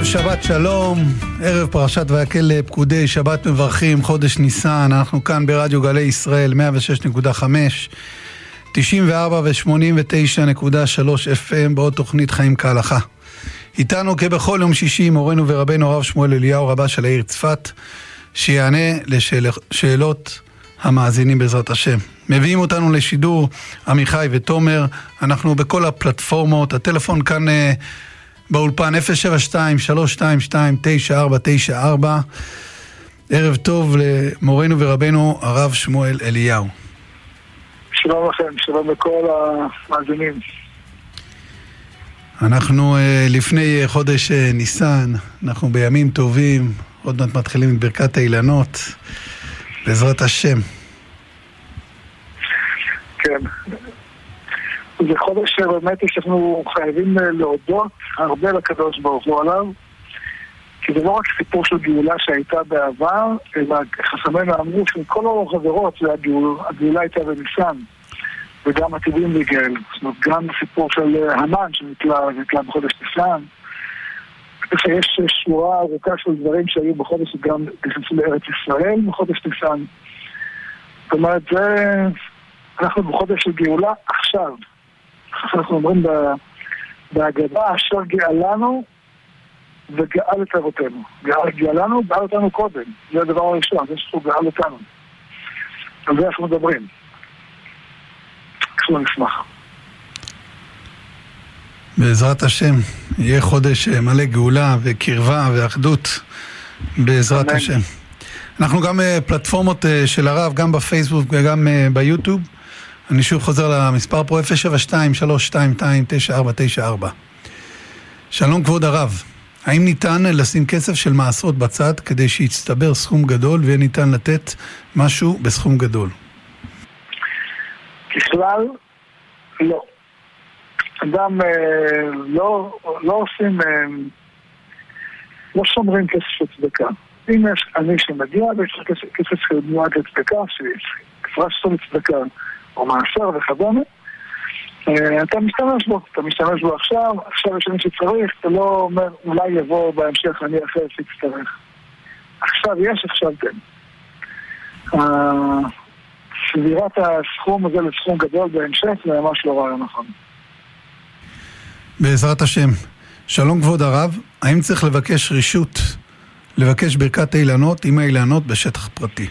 ערב שבת שלום, ערב פרשת ויקל פקודי, שבת מברכים, חודש ניסן, אנחנו כאן ברדיו גלי ישראל, 106.5, 94 ו-89.3 FM, בעוד תוכנית חיים כהלכה. איתנו כבכל יום שישי, מורנו ורבנו הרב שמואל אליהו, רבה של העיר צפת, שיענה לשאלות המאזינים בעזרת השם. מביאים אותנו לשידור עמיחי ותומר, אנחנו בכל הפלטפורמות, הטלפון כאן... אה, באולפן 072-322-9494. ערב טוב למורנו ורבנו הרב שמואל אליהו. שלום לכם, שלום לכל המאזינים. אנחנו אה, לפני אה, חודש אה, ניסן, אנחנו בימים טובים, עוד מעט מתחילים את ברכת האילנות, בעזרת השם. כן, זה חודש שבאמת אנחנו חייבים אה, להודות הרבה לקדוש ברוך הוא עליו, כי זה לא רק סיפור של גאולה שהייתה בעבר, אלא חכמינו אמרו שמכל אורח עבירות הגאולה הייתה בניסן, וגם עתידים להיגאל. זאת אומרת, גם סיפור של אה, המן שנתלה בחודש ניסן, יש אה, שורה ארוכה של דברים שהיו בחודש גם נכנסו לארץ ישראל בחודש ניסן. זאת אומרת, זה... אנחנו בחודש של גאולה עכשיו. כך אנחנו אומרים בהגדה, אשר גאלנו וגאל את אבותינו. גאלנו, גאל אותנו קודם. זה הדבר הראשון, זה שהוא גאל אותנו. על זה אנחנו מדברים. אנחנו נשמח. בעזרת השם, יהיה חודש אה, מלא גאולה וקרבה ואחדות, בעזרת Amen. השם. אנחנו גם אה, פלטפורמות אה, של הרב, גם בפייסבוק וגם ביוטיוב. אני שוב חוזר למספר פה 072-322-9494. שלום כבוד הרב, האם ניתן לשים כסף של מעשרות בצד כדי שיצטבר סכום גדול ויהיה ניתן לתת משהו בסכום גדול? ככלל, לא. אדם אה, לא, לא עושים, אה, לא שומרים כסף לצדקה. אם יש עני שמגיע ויש כסף מיועד לצדקה, שיפרש אותו לצדקה. או מאסר וכדומה, אה, אתה משתמש בו, אתה משתמש בו עכשיו, עכשיו יש מי שצריך, אתה לא אומר, אולי יבוא בהמשך אני אחר שיצטרך. עכשיו יש, עכשיו כן. אה, סבירת הסכום הזה לסכום גדול בהמשך זה ממש לא רעיון נכון. בעזרת השם. שלום כבוד הרב, האם צריך לבקש רשות לבקש ברכת אילנות עם האילנות בשטח פרטי?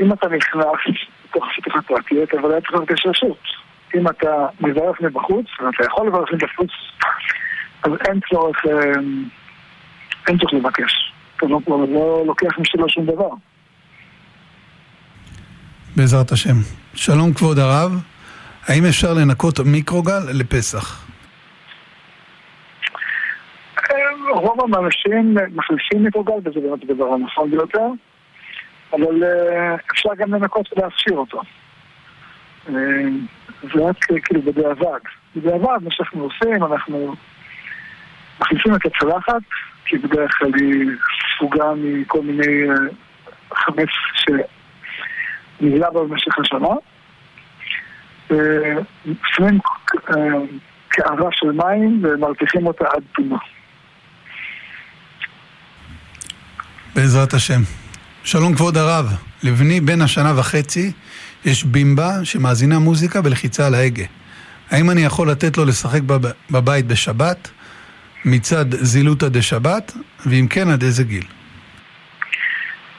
אם אתה נכנס בתוך השטח הפרטי, אתה ודאי צריך לתת רשות. אם אתה מברך מבחוץ, ואתה יכול לברך מבחוץ, אז אין צורך, אה, אין צורך לבקש. אתה לא, לא לוקח משלו שום דבר. בעזרת השם. שלום כבוד הרב, האם אפשר לנקות מיקרוגל לפסח? אה, רוב האנשים מחליפים מיקרוגל, וזה באמת הדבר הנכון ביותר. אבל אה, אפשר גם לנקות ולהפשיר אותו. אה, זה רק אה, כאילו בדיעבד. בדיעבד, מה שאנחנו עושים, אנחנו מכניסים את הצלחת, כי בדרך כלל היא ספוגה מכל מיני חמץ שנגלה בה במשך השנה. שמים קערה של מים ומרתיחים אותה עד תומה. בעזרת השם. שלום כבוד הרב, לבני בן השנה וחצי יש בימבה שמאזינה מוזיקה בלחיצה על ההגה. האם אני יכול לתת לו לשחק בב... בבית בשבת מצד זילותא דשבת, ואם כן עד איזה גיל?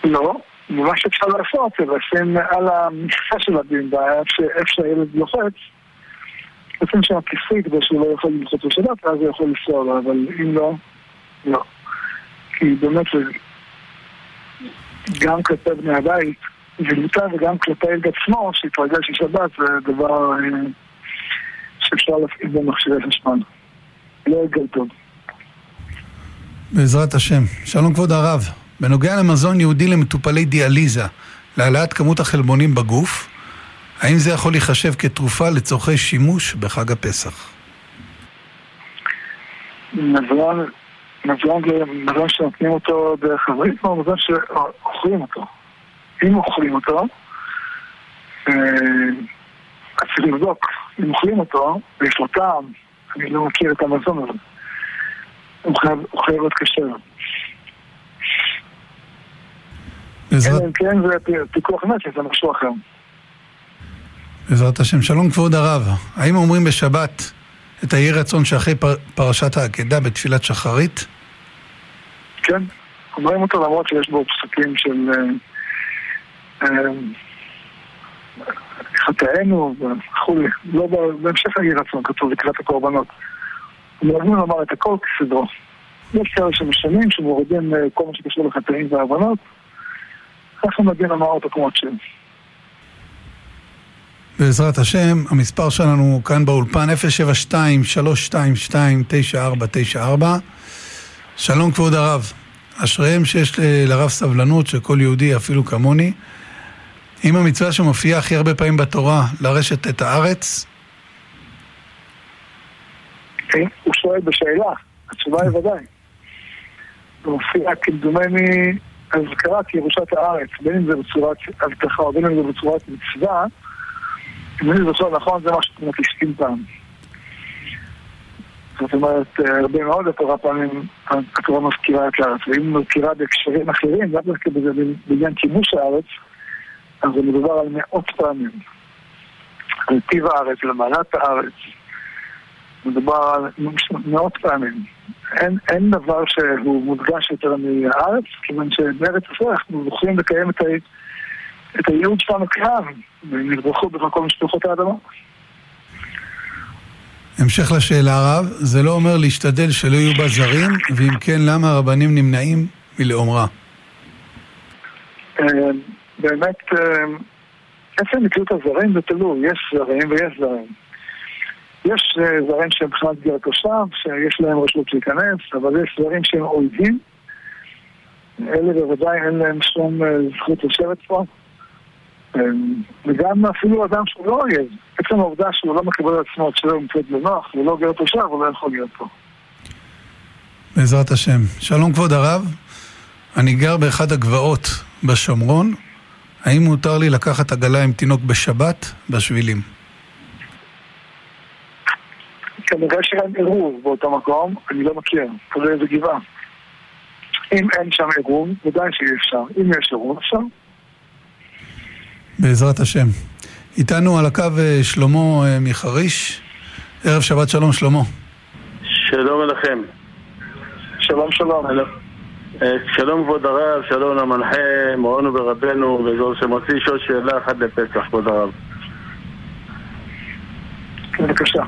לא, ומה שאפשר לעשות זה לשים על המכסה של הבימבה, איפה שהילד לוחץ, לשים שם כיסוי כדי שהוא לא יכול ללחוץ בשבת, ואז הוא יכול לנסוע לו, אבל אם לא, לא. כי באמת זה גם כלפי בני הבית ולמיטה וגם כלפי הילד עצמו, שהתרגש ששבת זה דבר אה, שאפשר להפעיל במכשירי חשמל. לא הרגל טוב. בעזרת השם. שלום כבוד הרב, בנוגע למזון יהודי למטופלי דיאליזה, להעלאת כמות החלבונים בגוף, האם זה יכול להיחשב כתרופה לצורכי שימוש בחג הפסח? מזון מזון זה מזון שנותנים אותו דרך הברית, או מזון שאוכלים אותו. אם אוכלים אותו, אה, אז צריך לבדוק. אם אוכלים אותו, ויש לו טעם, אני לא מכיר את המזון הזה. הוא חייב להיות קשה. אם כן זה פיקוח נפש, זה משהו אחר. בעזרת השם. שלום כבוד הרב, האם אומרים בשבת את היהי רצון שאחרי פר... פרשת העקדה בתפילת שחרית? כן, אומרים אותו למרות שיש בו פסוקים של אה, אה, חטאינו וכולי. לא בהמשך היהי רצון כתוב לקראת הקורבנות. נוהגים לומר את הכל כסדרו. יש כאלה שמשנים, שמורידים אה, כל מה שקשור לחטאים והבנות. ככה מגיע לומר אותו כמות שהם. בעזרת השם, המספר שלנו כאן באולפן 072-322-9494 שלום כבוד הרב, אשריהם שיש לרב סבלנות של כל יהודי אפילו כמוני אם המצווה שמופיעה הכי הרבה פעמים בתורה, לרשת את הארץ? כן, הוא שואל בשאלה, התשובה היא ודאי. זה מופיע כמדומני אזכרה כירושת הארץ, בין אם זה בצורת הבטחה או בין אם זה בצורת מצווה, אם אני זוכר נכון, זה מה שאתם מקשקים פעם. זאת אומרת, הרבה מאוד התורה פעמים, התורה מזכירה את הארץ, ואם מזכירה בהקשרים אחרים, לאו דווקא בעניין כיבוש הארץ, אז זה מדובר על מאות פעמים. על טיב הארץ, למעלת הארץ. מדובר על מאות פעמים. אין, אין דבר שהוא מודגש יותר מהארץ, כיוון שבארץ ישראל אנחנו זוכרים לקיים את, ה, את הייעוד שלנו כעם, ונברחו בכל משפחות האדמה. המשך לשאלה הרב, זה לא אומר להשתדל שלא יהיו בה זרים, ואם כן, למה הרבנים נמנעים מלאומרה? אה, באמת, אה, עצם מציאות הזרים זה תלוי, יש זרים ויש זרים. יש אה, זרים שהם מבחינת גיל התושב, שיש להם רשות להיכנס, אבל יש זרים שהם אויבים. אלה בוודאי אין להם שום זכות לשבת פה. וגם אפילו אדם שהוא לא אויב, עצם העובדה שהוא לא מקבל על עצמו את שלו נמצאת בנוח, הוא לא גר תושב, הוא לא יכול להיות פה. בעזרת השם. שלום כבוד הרב, אני גר באחד הגבעות בשומרון. האם מותר לי לקחת עגלה עם תינוק בשבת בשבילים? כנראה שאין עירוב באותו מקום, אני לא מכיר, תלוי איזה גבעה. אם אין שם עירוב, ודאי שאי אפשר. אם יש עירוב, אפשר. בעזרת השם. איתנו על הקו אה, שלמה אה, מחריש. ערב שבת שלום, שלמה. שלום עליכם. שלום, שלום. אה, שלום כבוד הרב, שלום למנחה, מורנו ורבנו, באזור שמוציא לשאול שאלה אחת לפסח, כבוד הרב. בבקשה.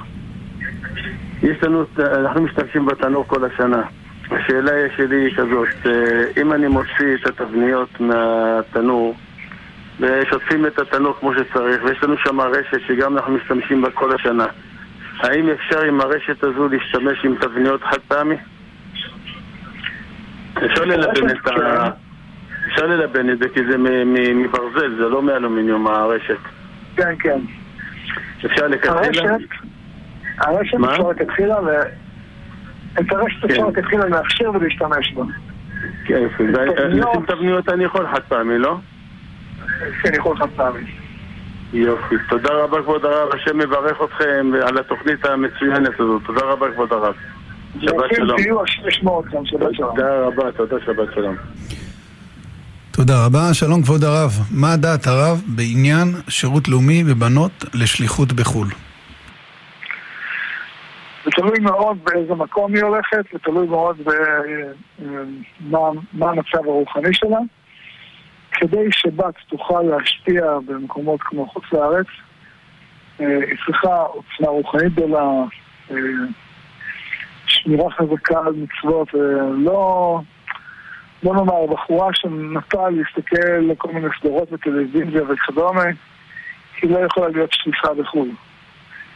יש לנו, אנחנו משתמשים בתנור כל השנה. השאלה שלי היא כזאת, אם אני מוציא את התבניות מהתנור, ושוטפים את התנור כמו שצריך, ויש לנו שם רשת שגם אנחנו משתמשים בה כל השנה. האם אפשר עם הרשת הזו להשתמש עם תבניות חד פעמי? אפשר ללבן את ה... אפשר ללבן את זה כי זה מברזל, זה לא מאלומיניום הרשת. כן, כן. אפשר לקצר? הרשת, הרשת אפשר לכתחילה ו... את הרשת אפשר כן. לכתחילה להכשיר ולהשתמש בה. כן, תבניות אני יכול חד פעמי, לא? כן, יכול חד פעמי. יופי. תודה רבה כבוד הרב, השם מברך אתכם על התוכנית המצוינת הזאת. תודה רבה כבוד הרב. שבת שלום. תודה רבה, תודה, שבת שלום. תודה רבה. שלום כבוד הרב. מה דעת הרב בעניין שירות לאומי ובנות לשליחות בחו"ל? זה תלוי מאוד באיזה מקום היא הולכת, זה תלוי מאוד במה המצב הרוחני שלה. כדי שבת תוכל להשפיע במקומות כמו חוץ לארץ, אה, היא צריכה עוצמה רוחנית גדולה, אה, שמירה חזקה על מצוות, לא, בוא נאמר, בחורה שנטה להסתכל לכל מיני סדרות בטלוויזיה וכדומה, היא לא יכולה להיות שליחה בחו"ל.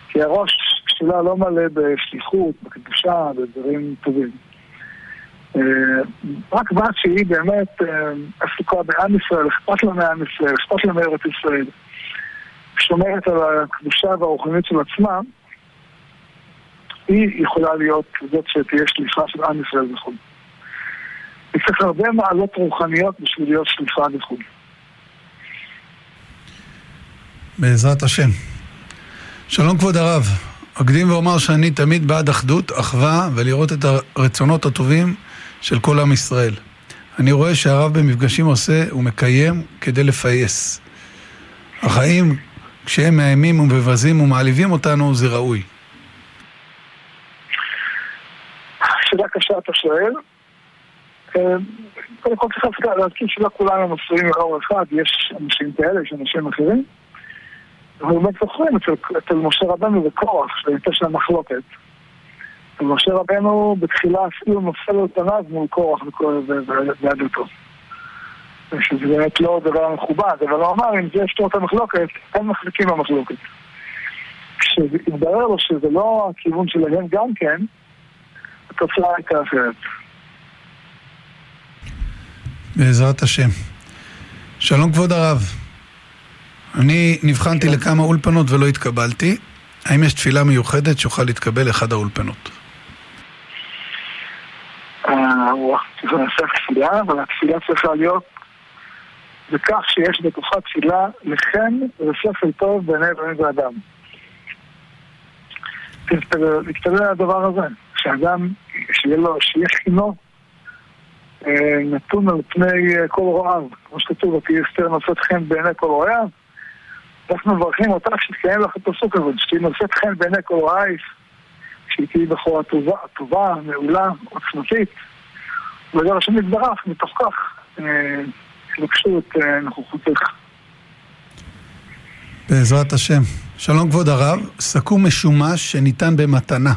כי הראש שלה לא מלא בשליחות, בקדושה, בדברים טובים. אה, רק בת שהיא באמת אה, עסוקה בעם ישראל, אכפת לה מעם ישראל, אכפת לה מארץ ישראל, שומרת על הקדושה והרוחנית של עצמה, היא יכולה להיות זאת שתהיה שליחה של עם ישראל. היא צריך הרבה מעלות רוחניות בשביל להיות שליחה וכו'. בעזרת השם. שלום כבוד הרב, אקדים ואומר שאני תמיד בעד אחדות, אחווה ולראות את הרצונות הטובים של כל עם ישראל. אני רואה שהרב במפגשים עושה ומקיים כדי לפייס. החיים, כשהם מאיימים ומבזים ומעליבים אותנו, זה ראוי. שאלה קשה אתה שואל. אה, קודם כל צריך להזכיר שלא כולנו נושאים לאור אחד, יש אנשים כאלה, יש אנשים אחרים. אנחנו באמת זוכרים אצל משה רבנו וקורח, שהייתה שם מחלוקת. ומשה רבנו בתחילה אפילו נופל לו פניו מול קורח ויהדותו. שזה באמת לא דבר מכובד, אבל הוא אמר, אם זה יפתור את המחלוקת, הם מחזיקים במחלוקת. כשהתברר לו שזה לא הכיוון שלהם גם כן, התוצאה הייתה אחרת. בעזרת השם. שלום כבוד הרב. אני נבחנתי לכמה אולפנות ולא התקבלתי. האם יש תפילה מיוחדת שאוכל להתקבל לאחד האולפנות? זה נעשה תפילה, אבל התפילה צריכה להיות בכך שיש בתוכה תפילה לחן ושכל טוב בעיני בני ואדם. להסתכל על הדבר הזה, שאדם, שיהיה לו, שיהיה חינו אה, נתון על פני אה, כל רועיו, כמו שכתוב, ותהי אסתר נושאת חן בעיני כל רועיו, אנחנו מברכים אותך שתקיים לך את הפסוק הזה, שתהי נושאת חן בעיני כל רועייך, שהיא תהיי בכורה טובה, מעולה, עוצמתית. ודבר השם יתברך, מתוך כך אה, את נוכחותך. בעזרת השם. שלום כבוד הרב, סכו"ם משומש שניתן במתנה,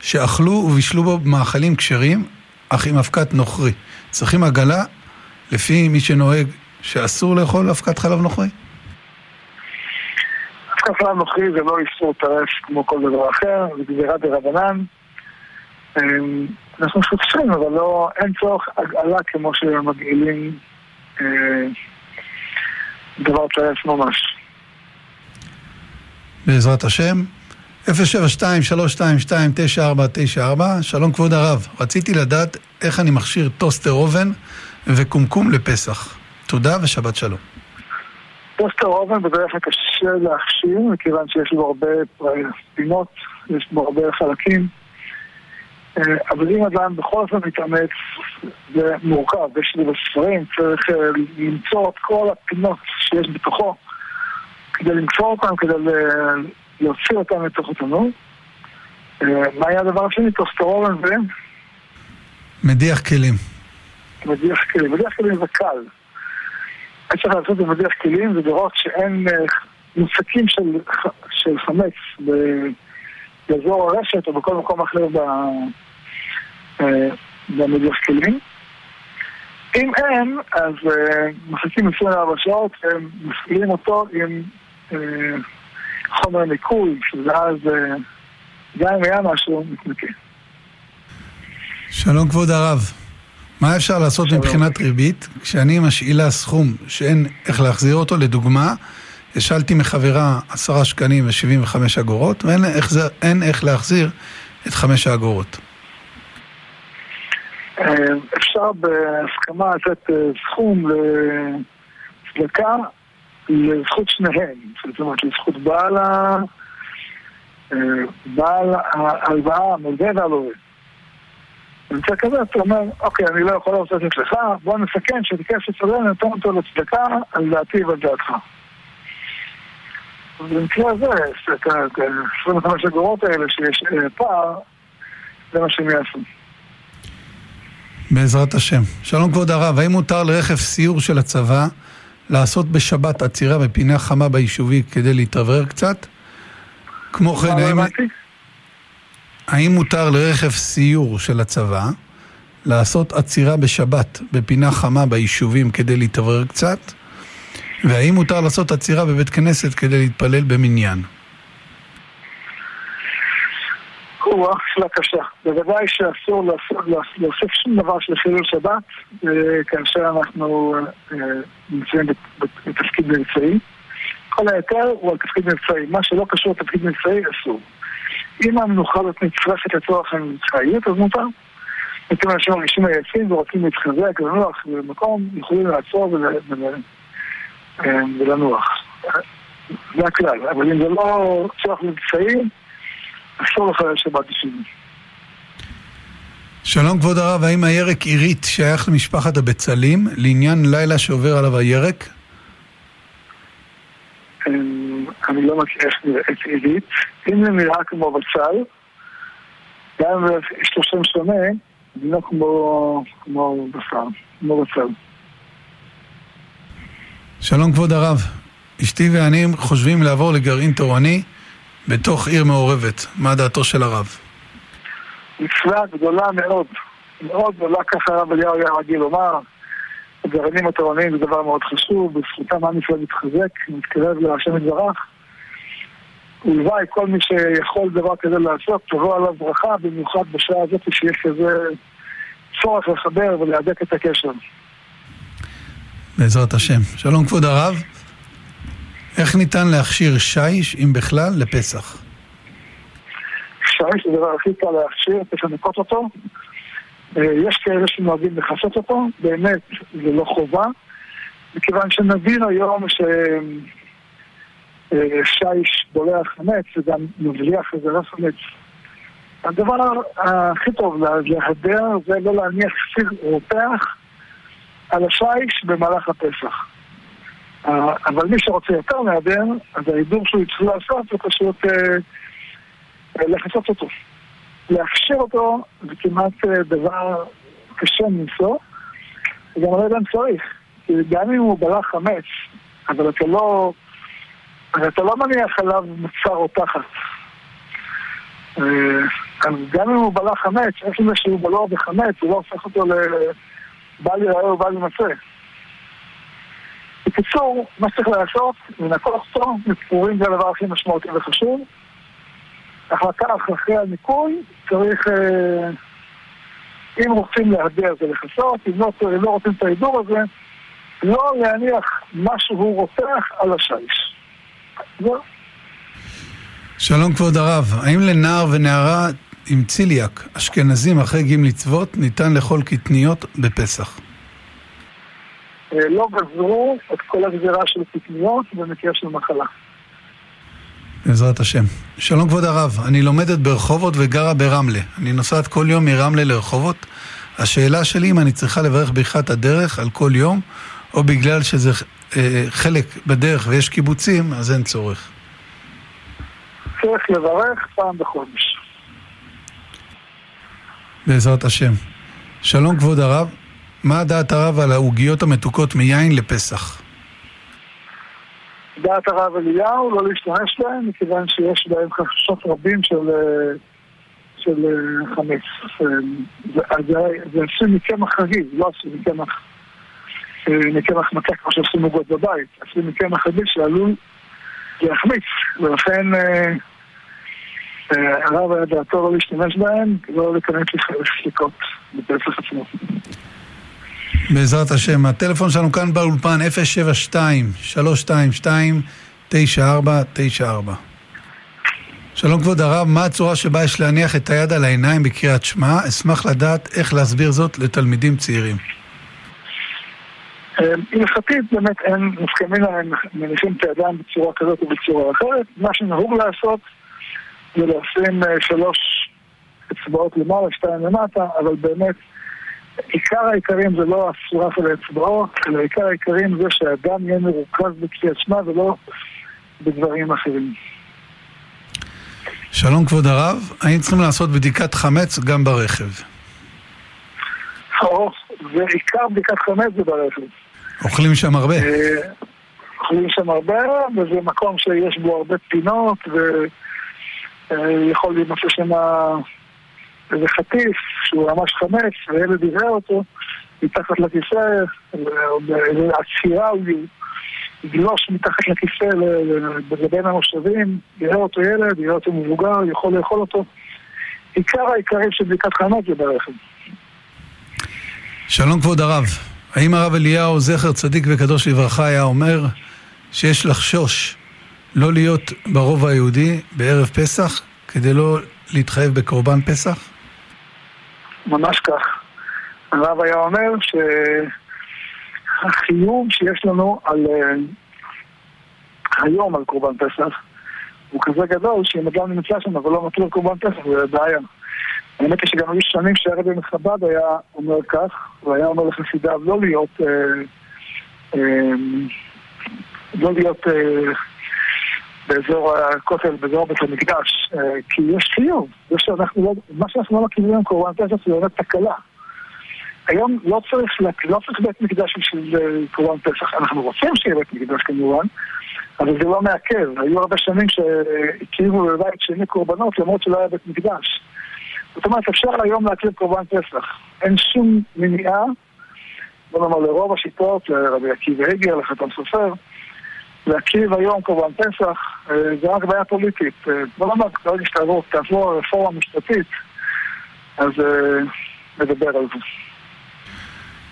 שאכלו ובישלו בו מאכלים כשרים, אך עם אבקת נוכרי. צריכים עגלה לפי מי שנוהג שאסור לאכול אבקת חלב נוכרי? אבקת חלב נוכרי זה לא איסור טרף כמו כל דבר אחר, זה גזירה דרבנן. אמ, אנחנו שותפים, אבל לא, אין צורך עגלה כמו שמגעילים אה, דבר טרף ממש. בעזרת השם. 072-322-9494, שלום כבוד הרב, רציתי לדעת איך אני מכשיר טוסטר אובן וקומקום לפסח. תודה ושבת שלום. טוסטר אובן בדרך כלל קשה להכשיר, מכיוון שיש לו הרבה פינות, יש בו הרבה חלקים. אה, אבל אם אדם בכל זאת מתאמץ, זה מורכב, יש לי בספרים, צריך אה, למצוא את כל הפינות שיש בתוכו, כדי למצוא אותם, כדי להוציא אותם מתוך התנור. אה, מה היה הדבר השני? טוסטרורן ו... מדיח כלים. מדיח כלים. מדיח כלים זה קל. מה שצריך לעשות במדיח כלים זה לראות שאין מוצקים של, של חמץ באזור הרשת או בכל מקום אחר ב... במדיח כלים. אם אין, אז uh, מחכים 24 שעות ומפעילים אותו עם uh, חומר ניקוי, שזה אז גם אם היה משהו, מתנקה. שלום כבוד הרב. מה אפשר לעשות שלום. מבחינת ריבית כשאני משאילה סכום שאין איך להחזיר אותו? לדוגמה, השאלתי מחברה עשרה שקלים ושבעים וחמש אגורות, ואין איך, איך להחזיר את חמש האגורות. אה, אפשר בהסכמה לתת אה, סכום לצדקה לזכות שניהם, זאת אומרת לזכות בעל. אה, ההלוואה, מלווה והלווה. במצב כזה אתה אומר, אוקיי, אני לא יכול את לך, בוא נסכן שאת הכסף הזה נתן אותו לצדקה על דעתי ועל דעתך. במקרה הזה, את ה-25 אגורות האלה שיש פער, זה מה שהם יעשו. בעזרת השם. שלום כבוד הרב, האם מותר לרכב סיור של הצבא לעשות בשבת עצירה בפינה חמה ביישובי כדי להתאוורר קצת? כמו כן, האם... האם מותר לרכב סיור של הצבא לעשות עצירה בשבת בפינה חמה ביישובים כדי להתאוורר קצת? והאם מותר לעשות עצירה בבית כנסת כדי להתפלל במניין? הוא שאלה קשה. בוודאי שאסור להוסיף שום דבר של חילול שבת אה, כאשר אנחנו אה, נמצאים בתפקיד מבצעי. כל היתר הוא על תפקיד מבצעי. מה שלא קשור לתפקיד מבצעי אסור. אם המנוחה הזאת נצרפת לצורך המבצעיות, אז מותר. לפעמים אנשים מרגישים עייפים ורוצים להתחזק ולנוח במקום, יכולים לעצור אה, ולנוח. זה הכלל. אבל אם זה לא צורך מבצעי, אסור לחלל שבת בשבילי. שלום כבוד הרב, האם הירק עירית שייך למשפחת הבצלים לעניין לילה שעובר עליו הירק? אמ, אני לא מכיר איך נראית עירית. אם זה נראה כמו בצל, גם אם יש לו שם שונה, זה לא כמו, כמו בשר, כמו בצל. שלום כבוד הרב, אשתי ואני חושבים לעבור לגרעין תורני בתוך עיר מעורבת. מה דעתו של הרב? מצווה גדולה מאוד, מאוד גדולה, ככה הרב אליהו היה רגיל לומר. הגרעינים התורניים זה דבר מאוד חשוב, בזכותם עם ישראל מתחזק, מתקרב להשם יתברך. ולוואי כל מי שיכול דבר כזה לעשות, תבוא עליו ברכה, במיוחד בשעה הזאת שיש כזה צורך לחבר ולהדק את הקשר. בעזרת השם. שלום כבוד הרב, איך ניתן להכשיר שיש, אם בכלל, לפסח? שיש זה הדבר הכי קל להכשיר, צריך לנקות אותו. אה, יש כאלה שנוהגים לכסות אותו, באמת זה לא חובה, מכיוון שנבין היום ש... אה, בולע חמץ וגם מבליח איזה רף חמץ. הדבר הכי טוב להדר זה לא להניח סיר רותח על השיש במהלך הפסח. אה, אבל מי שרוצה יותר להדר, אז ההידור שהוא יצטרך לעשות זה פשוט אה, לחצות אותו. להכשיר אותו זה כמעט דבר קשה מנשוא, וגם לא יודע אם צריך. כי גם אם הוא בלע חמץ, אבל אתה לא... אז אתה לא מניח עליו מצר או תחת. אז גם אם הוא בלע חמץ, איך זה שהוא בלע בחמץ, הוא לא הופך אותו לבל יראה ובל ימצא. בקיצור, מה שצריך לעשות, לנקות אותו, מפורים זה הדבר הכי משמעותי וחשוב. החלטה אחרי הניקוי, צריך, אה, אם רוצים להדר זה לכסות, אם לא, לא רוצים את ההידור הזה, לא להניח משהו רותח על השיש. שלום כבוד הרב, האם לנער ונערה עם ציליאק, אשכנזים אחרי גיל מצוות, ניתן לאכול קטניות בפסח? אה, לא גזרו את כל הגזירה של קטניות במקרה של מחלה. בעזרת השם. שלום כבוד הרב, אני לומדת ברחובות וגרה ברמלה. אני נוסעת כל יום מרמלה לרחובות. השאלה שלי אם אני צריכה לברך ברכת הדרך על כל יום, או בגלל שזה אה, חלק בדרך ויש קיבוצים, אז אין צורך. צריך לברך פעם בחודש. בעזרת השם. שלום כבוד הרב, מה דעת הרב על העוגיות המתוקות מיין לפסח? דעת הרב אליהו לא להשתמש בהן, מכיוון שיש בהן חששות רבים של, אה, של אה, חמץ. זה עשוי מקמח רגיל, לא עשוי מקמח מקמח מכה כמו שעושים עוגות בבית, עושים מקמח רגיל שעלול להחמיץ, ולכן אה, אה, הרב היה דעתו לא להשתמש בהם, לא להיכנס לחליקות בפסח עצמו. בעזרת השם. הטלפון שלנו כאן באולפן 072-322-9494. שלום כבוד הרב, מה הצורה שבה יש להניח את היד על העיניים בקריאת שמע? אשמח לדעת איך להסביר זאת לתלמידים צעירים. הלכתית באמת אין להם, מניחים את הידיים בצורה כזאת או בצורה אחרת. מה שנהוג לעשות זה לשים אה, שלוש אצבעות למעלה, שתיים למטה, אבל באמת עיקר העיקרים זה לא הצורה של האצבעות, אלא עיקר העיקרים זה שהאדם יהיה מרוכז בקריאת שמע ולא בדברים אחרים. שלום כבוד הרב, האם צריכים לעשות בדיקת חמץ גם ברכב? או, זה עיקר בדיקת חמץ זה ברכב. אוכלים שם הרבה. אה, אוכלים שם הרבה, וזה מקום שיש בו הרבה פינות, ויכול להימצא שם איזה חטיף שהוא ממש חמץ, וילד יראה אותו מתחת לכיסא, ואיזו עצירה הוא יגלוש מתחת לכיסא בין המושבים, יראה אותו ילד, יראה אותו מבוגר, יכול לאכול אותו. עיקר העיקרים של בדיקת חנות זה ברכב. שלום כבוד הרב. האם הרב אליהו, זכר צדיק וקדוש לברכה, היה אומר שיש לחשוש לא להיות ברובע היהודי בערב פסח כדי לא להתחייב בקורבן פסח? ממש כך. הרב היה אומר שהחיוב שיש לנו על uh, היום על קורבן פסח הוא כזה גדול שאם אדם נמצא שם אבל לא מקריב קורבן פסח זה בעיה. האמת היא שגם היו שנים שהרבי מחב"ד היה אומר כך, והיה אומר לחסידיו לא להיות, אה, אה, לא להיות אה, באזור הכותל, באזור בית המקדש, אה, כי יש חיוב, יש שאנחנו לא, מה שאנחנו לא מכירים קורבן פסח זה באמת תקלה. היום לא צריך, לא צריך בית מקדש בשביל אה, קורבן פסח, אנחנו רוצים שיהיה בית מקדש כמובן, אבל זה לא מעכב. היו הרבה שנים שהקימו בבית שני קורבנות למרות שלא היה בית מקדש. זאת אומרת, אפשר היום להקריב קורבן פסח. אין שום מניעה, בוא נאמר לרוב השיטות, לרבי עקיבא הגר, לחתם סופר, להקריב היום קורבן פסח, אה, זה רק בעיה פוליטית. אה, בוא נאמר, ברגע שתעבור הרפורמה המשפטית, אז נדבר על זה.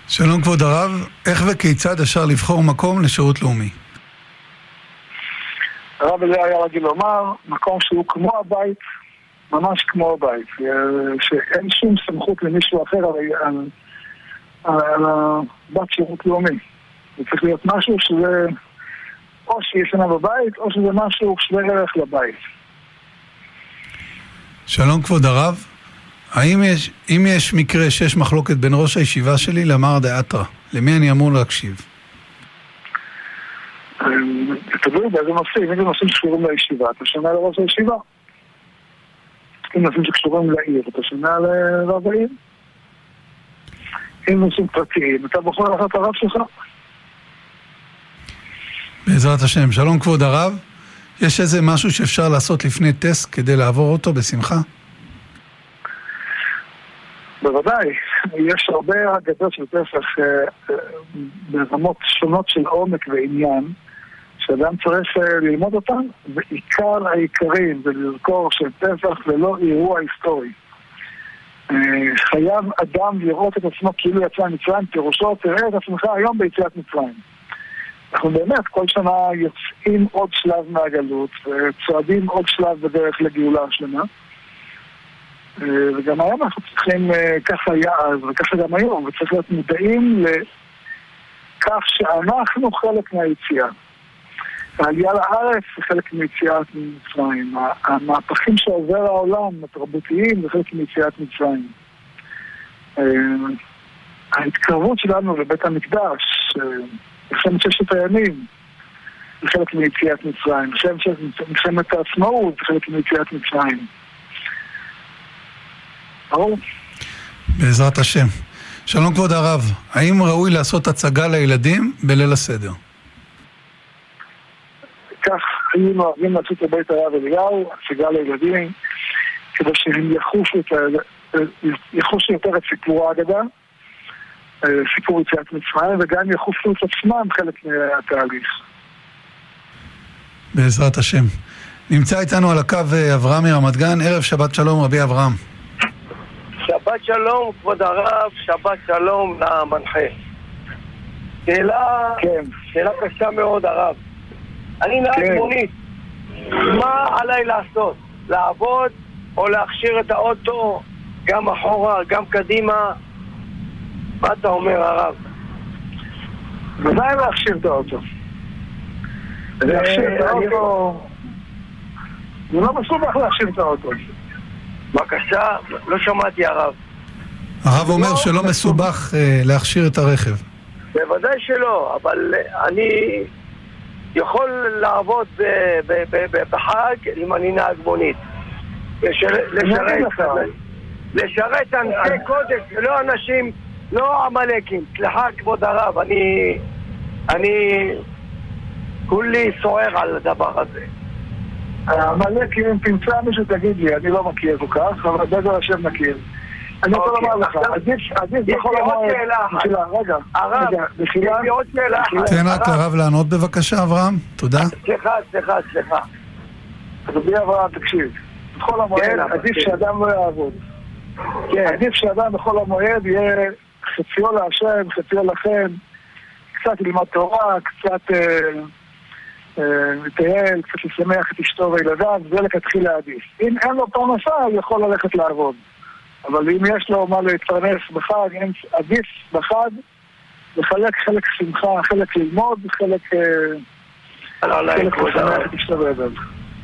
שלום כבוד הרב, איך וכיצד אפשר לבחור מקום לשירות לאומי? הרב אליהו היה רגיל לומר, מקום שהוא כמו הבית, ממש כמו הבית, שאין שום סמכות למישהו אחר על, על, על הבת שירות לאומי. זה צריך להיות משהו שזה או שישנה בבית, או שזה משהו שווה ערך לבית. שלום כבוד הרב, האם יש, אם יש מקרה שיש מחלוקת בין ראש הישיבה שלי למר דאתרא, למי אני אמור להקשיב? תלוי באיזה נושאים, אם זה נושאים שקשורים לישיבה, אתה שומע לראש הישיבה. אם נושאים שקשורים לעיר, אתה שומע לרב העיר. אם נושאים פרטיים, אתה בוחר לך את הרב שלך. בעזרת השם. שלום כבוד הרב. יש איזה משהו שאפשר לעשות לפני טסט כדי לעבור אותו בשמחה? בוודאי, יש הרבה אגדות של פסח אה, אה, ברמות שונות של עומק ועניין, שאדם צריך אה, ללמוד אותם, ועיקר העיקרים זה לזכור שפסח זה לא אירוע היסטורי. חייב אדם לראות את עצמו כאילו יצא ממצרים, פירושו תראה את עצמך היום ביציאת מצרים. אנחנו באמת כל שנה יוצאים עוד שלב מהגלות וצועדים עוד שלב בדרך לגאולה השלמה. אה, וגם היום אנחנו צריכים, אה, ככה אז וככה גם היום, וצריך להיות מודעים לכך שאנחנו חלק מהיציאה. העלייה לארץ זה חלק מיציאת מצרים. המהפכים שעובר העולם, התרבותיים, זה חלק מיציאת מצרים. אה, ההתקרבות שלנו לבית המקדש, מלחמת ששת הימים, זה חלק מיציאת מצרים. מלחמת העצמאות זה חלק מיציאת מצרים. ברור. בעזרת השם. שלום כבוד הרב, האם ראוי לעשות הצגה לילדים בליל הסדר? כך היינו נוהגים לעשות בבית הרב אליהו, הצגה לילדים, כדי שהם יחושו, יותר את סיפור ההגדה, סיפור יציאת מצרים, וגם יחושו את עצמם חלק מהתהליך. בעזרת השם. נמצא איתנו על הקו אה, אברהם מרמת גן, ערב שבת שלום רבי אברהם. שבת שלום, כבוד הרב, שבת שלום למנחה. שאלה, כן. שאלה קשה מאוד, הרב. אני נהג כן. מונית, מה עליי לעשות? לעבוד או להכשיר את האוטו גם אחורה, גם קדימה? מה אתה אומר, הרב? בוודאי להכשיר את האוטו. להכשיר את האוטו... זה לא מסובך להכשיר את האוטו. בבקשה, לא שמעתי הרב. הרב אומר לא, שלא מסובך אה, להכשיר את הרכב. בוודאי שלא, אבל אה, אני יכול לעבוד בחג אם אני נהג מונית. לשרת אנשי קודש, לא אנשים, לא עמלקים. סליחה, כבוד הרב, אני... אני... כולי סוער על הדבר הזה. עמלק, אם תמצא מישהו תגיד לי, אני לא מכיר כל כך, אבל בעזר השם מכיר. אני רוצה אוקיי, לומר לך, עדיף בכל המועד, רגע, רגע, מחילה, תן רק לרב לענות בבקשה, אברהם, תודה. סליחה, סליחה, סליחה. אדוני אברהם, תקשיב, בכל המועד כן, עדיף כן. שאדם לא יעבוד. כן. עדיף שאדם בכל המועד יהיה חציו להשם, חציו לכם, קצת ללמוד תורה, קצת... אה, לטייל, קצת לשמח את אשתו וילדיו, זה לכתחילה עדיף. אם אין לו פרנסה, הוא יכול ללכת לעבוד. אבל אם יש לו מה להתפרנס בחג, עדיף בחג לחלק חלק שמחה, חלק ללמוד, חלק... חלק לשמח את אשתו וילדיו.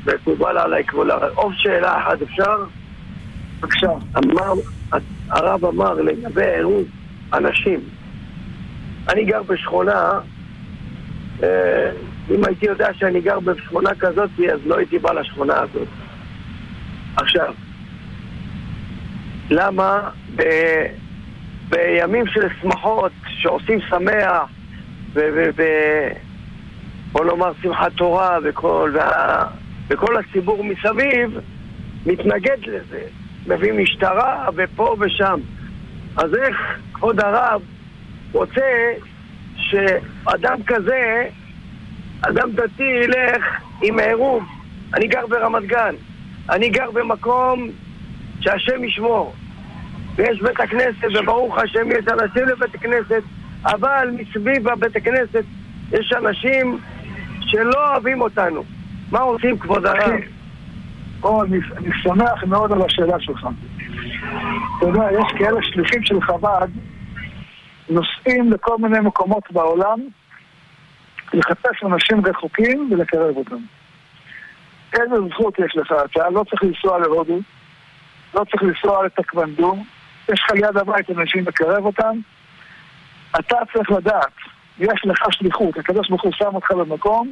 מקובל עליי כבוד הרב. עוד שאלה אחת אפשר? בבקשה. הרב אמר לגבי עירוב אנשים. אני גר בשכונה, אה, אם הייתי יודע שאני גר בשכונה כזאת, אז לא הייתי בא לשכונה הזאת. עכשיו, למה ב, בימים של שמחות, שעושים שמח, וב... בוא נאמר שמחת תורה וכל, וה, וכל הציבור מסביב מתנגד לזה. מביא משטרה ופה ושם. אז איך כבוד הרב רוצה שאדם כזה, אדם דתי ילך עם עירוב? אני גר ברמת גן. אני גר במקום שהשם ישמור. ויש בית הכנסת, וברוך השם יש אנשים לבית הכנסת, אבל מסביב הבית הכנסת יש אנשים שלא אוהבים אותנו. מה עושים, כבוד הרב? אני, אני שמח מאוד על השאלה שלך. אתה יודע, יש כאלה שליחים של חב"ד נוסעים לכל מיני מקומות בעולם לחפש אנשים רחוקים ולקרב אותם. איזה זכות יש לך? אתה לא צריך לנסוע להודו, לא צריך לנסוע לטקוונדו, יש לך ליד הבית אנשים לקרב אותם. אתה צריך לדעת, יש לך שליחות, הקדוש ברוך הוא שם אותך במקום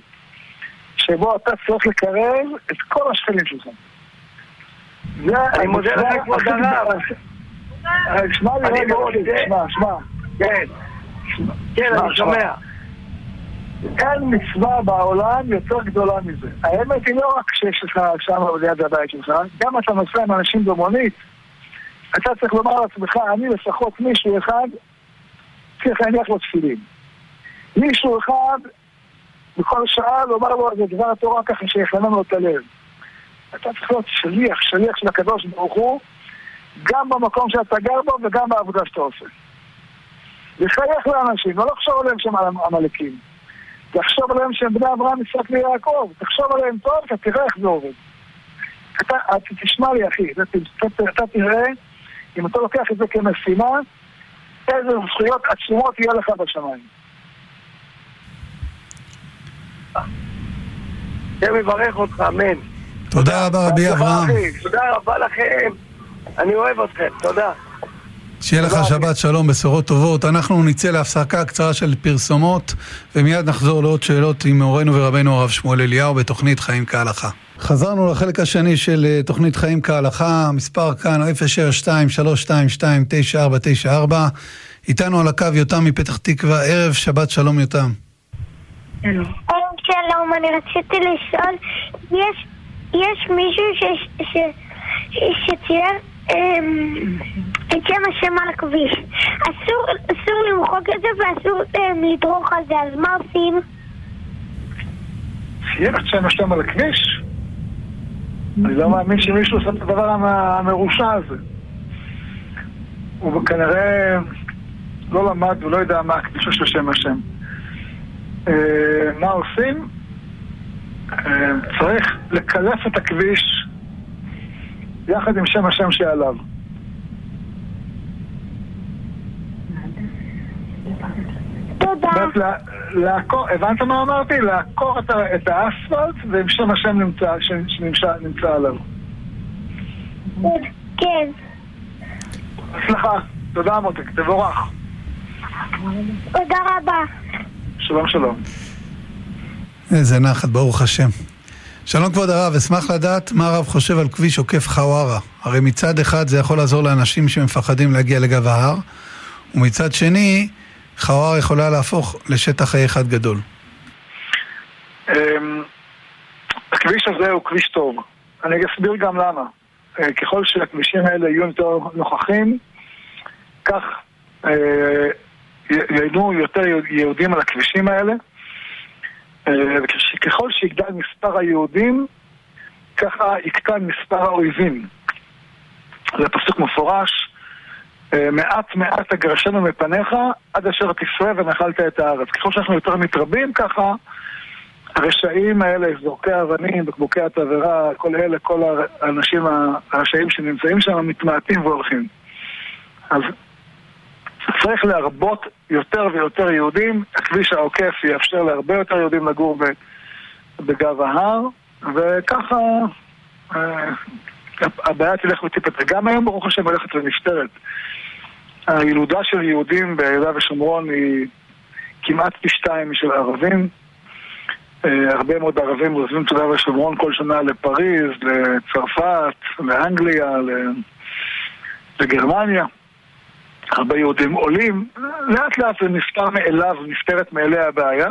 שבו אתה צריך לקרב את כל השכנים שלך. אני מודה לך כבוד הרב. שמע לי רגע, שמע, שמע. כן, כן, אני שומע. אין מצווה בעולם יותר גדולה מזה. האמת היא לא רק שיש לך שם ליד הבית שלך, גם אתה נוסע עם אנשים במונית, אתה צריך לומר לעצמך, אני לפחות מישהו אחד צריך להניח לו תפילין. מישהו אחד בכל שעה לומר לו איזה דבר התורה ככה שיחנן לו את הלב. אתה צריך להיות שליח, שליח של הקדוש ברוך הוא, גם במקום שאתה גר בו וגם בעבודה שאתה עושה. לחייך לאנשים, לא לחשוב עליהם שהם עמלקים. תחשוב עליהם שהם בני אברהם, יצחק ויעקב. תחשוב עליהם טוב, אתה תראה איך זה עובד. אתה, תשמע לי אחי, אתה, אתה, אתה תראה, אם אתה לוקח את זה כמשימה, איזה זכויות עצומות יהיה לך בשמיים. השם יברך אותך, אמן. תודה רבה רבי אברהם. תודה רבה לכם. אני אוהב אתכם, תודה. שיהיה לך שבת שלום, בשורות טובות. אנחנו נצא להפסקה קצרה של פרסומות, ומיד נחזור לעוד שאלות עם מורנו ורבנו הרב שמואל אליהו בתוכנית חיים כהלכה. חזרנו לחלק השני של אה, תוכנית חיים כהלכה, המספר כאן 062-322-9494. איתנו על הקו יותם מפתח תקווה, ערב שבת שלום יותם. שלום, אני רציתי לשאול, יש, יש מישהו שצייר אמ, את שם השם על הכביש. אסור, למחוק את זה ואסור אמ, לדרוך על זה, אז מה עושים? צייר את שם השם על הכביש? אני לא מאמין שמישהו עושה את הדבר המרושע הזה. הוא כנראה לא למד, הוא לא יודע מה הקדישה של שם השם. אה, מה עושים? אה, צריך לקלף את הכביש יחד עם שם השם שעליו. תודה. לעקור, הבנת מה אמרתי? לעקור את, את האספלט ועם שם השם נמצא, שנמצא נמצא עליו. כן. סליחה, תודה מותק, תבורך. תודה רבה. שלום שלום. איזה נחת, ברוך השם. שלום כבוד הרב, אשמח לדעת מה הרב חושב על כביש עוקף חווארה. הרי מצד אחד זה יכול לעזור לאנשים שמפחדים להגיע לגב ההר, ומצד שני, חווארה יכולה להפוך לשטח חי אחד גדול. אמ, הכביש הזה הוא כביש טוב. אני אסביר גם למה. אה, ככל שהכבישים האלה יהיו יותר נוכחים, כך אה, ייהנו יותר יהודים על הכבישים האלה. אה, וככל שיגדל מספר היהודים, ככה יקטן מספר האויבים. זה פסוק מפורש, אה, מעט מעט אגרשנו מפניך עד אשר תפרה ונחלת את הארץ. ככל שאנחנו יותר מתרבים ככה, הרשעים האלה, זורקי האבנים, בקבוקי התבערה, כל אלה, כל האנשים הרשעים שנמצאים שם מתמעטים והולכים. אז צריך להרבות יותר ויותר יהודים, הכביש העוקף יאפשר להרבה יותר יהודים לגור בגב ההר, וככה אה, הבעיה תלך ותיפתר. גם היום ברוך השם הולכת ונפתרת. הילודה של יהודים ביהודה ושומרון היא כמעט פי שתיים משל ערבים. אה, הרבה מאוד ערבים עוזבים את יהודה ושומרון כל שנה לפריז, לצרפת, לאנגליה, לגרמניה. הרבה יהודים עולים, לאט לאט זה נפתר מאליו, נפתרת מאליה הבעיה.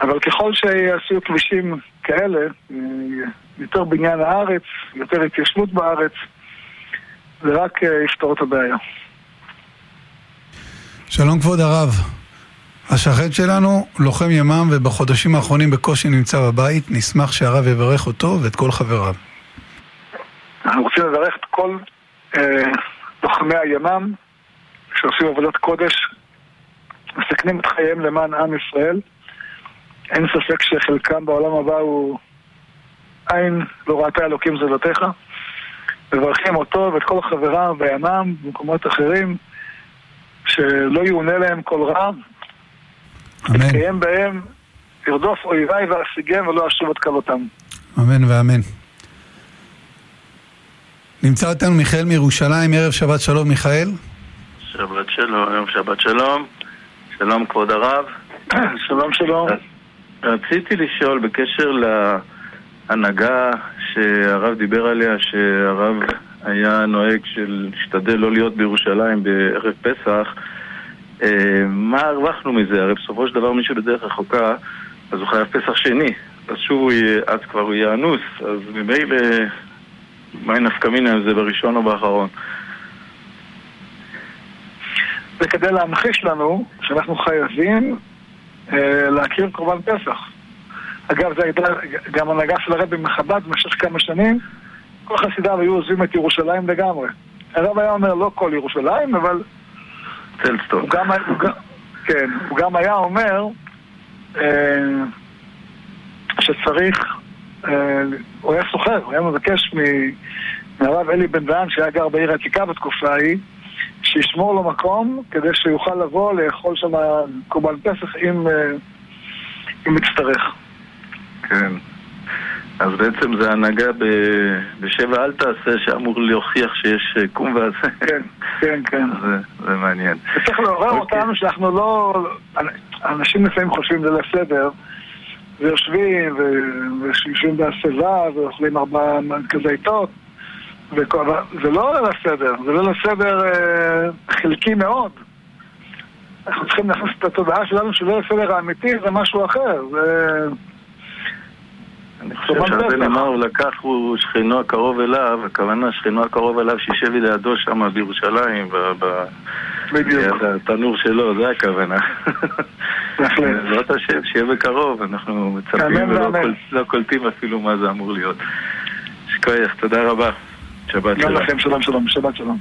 אבל ככל שיעשו כבישים כאלה, אה, יותר בניין הארץ, יותר התיישבות בארץ, זה רק אה, יפתור את הבעיה. שלום כבוד הרב. השכן שלנו לוחם ימ"מ ובחודשים האחרונים בקושי נמצא בבית, נשמח שהרב יברך אותו ואת כל חבריו. אנחנו רוצים לברך את כל אה, לוחמי הימ"מ שעושים עבודת קודש, מסכנים את חייהם למען עם ישראל. אין ספק שחלקם בעולם הבא הוא עין לא ראתה אלוקים זולתך. מברכים אותו ואת כל חבריו בימ"מ, במקומות אחרים, שלא יאונה להם כל רע. אמן. יתקיים בהם, ירדוף אויביי ואשיגם ולא אשוב את כלותם. אמן ואמן. נמצא אותנו מיכאל מירושלים, ערב שבת שלום מיכאל. שבת שלום, יום שבת שלום. שלום כבוד הרב. שלום שלום. רציתי לשאול בקשר להנהגה שהרב דיבר עליה, שהרב היה נוהג של להשתדל לא להיות בירושלים בערב פסח, אה, מה הרווחנו מזה? הרי בסופו של דבר מי שבדרך רחוקה, אז הוא חייב פסח שני. אז שוב הוא יהיה, אז כבר הוא יהיה אנוס, אז ממילא, מה נפקא מינה אם זה בראשון או באחרון? זה כדי להמחיש לנו שאנחנו חייבים אה, להכיר קורבן פסח. אגב, זה הייתה גם הנהגה של הרבי מחב"ד במשך כמה שנים. כל חסידיו היו עוזבים את ירושלים לגמרי. הרב היה אומר לא כל ירושלים, אבל... צלסטון. הוא גם, הוא גם, כן, הוא גם היה אומר אה, שצריך... אה, הוא היה סוחר, הוא היה מבקש מהרב אלי בן דהן, שהיה גר בעיר העתיקה בתקופה ההיא, שישמור לו מקום כדי שיוכל לבוא לאכול שם קורבן פסח אם, אה, אם יצטרך. כן. אז בעצם זה הנהגה ב... בשבע אל תעשה שאמור להוכיח שיש אה, קום ועשה. כן, כן, כן. זה, זה מעניין. וצריך לעורר okay. אוקיי. אותנו שאנחנו לא... אנשים לפעמים חושבים זה לסדר, ויושבים, ויושבים בהסבה, ואוכלים ארבע כזיתות. זה לא לסדר, זה לא לסדר אה, חלקי מאוד. אנחנו צריכים להכניס את התודעה שלנו שלא לסדר האמיתי זה משהו אחר. זה... אני חושב זה נאמר, הוא לקח הוא שכנו הקרוב אליו, הכוונה שכנו הקרוב אליו שישב לידו שם בירושלים, בדיוק. התנור שלו, זה הכוונה. בעזרת השם, שיהיה בקרוב, אנחנו מצפים ולא לא קולטים אפילו מה זה אמור להיות. שכוייך, תודה רבה. שבת שלום. גם לכם שלום שלום, שבת שלום.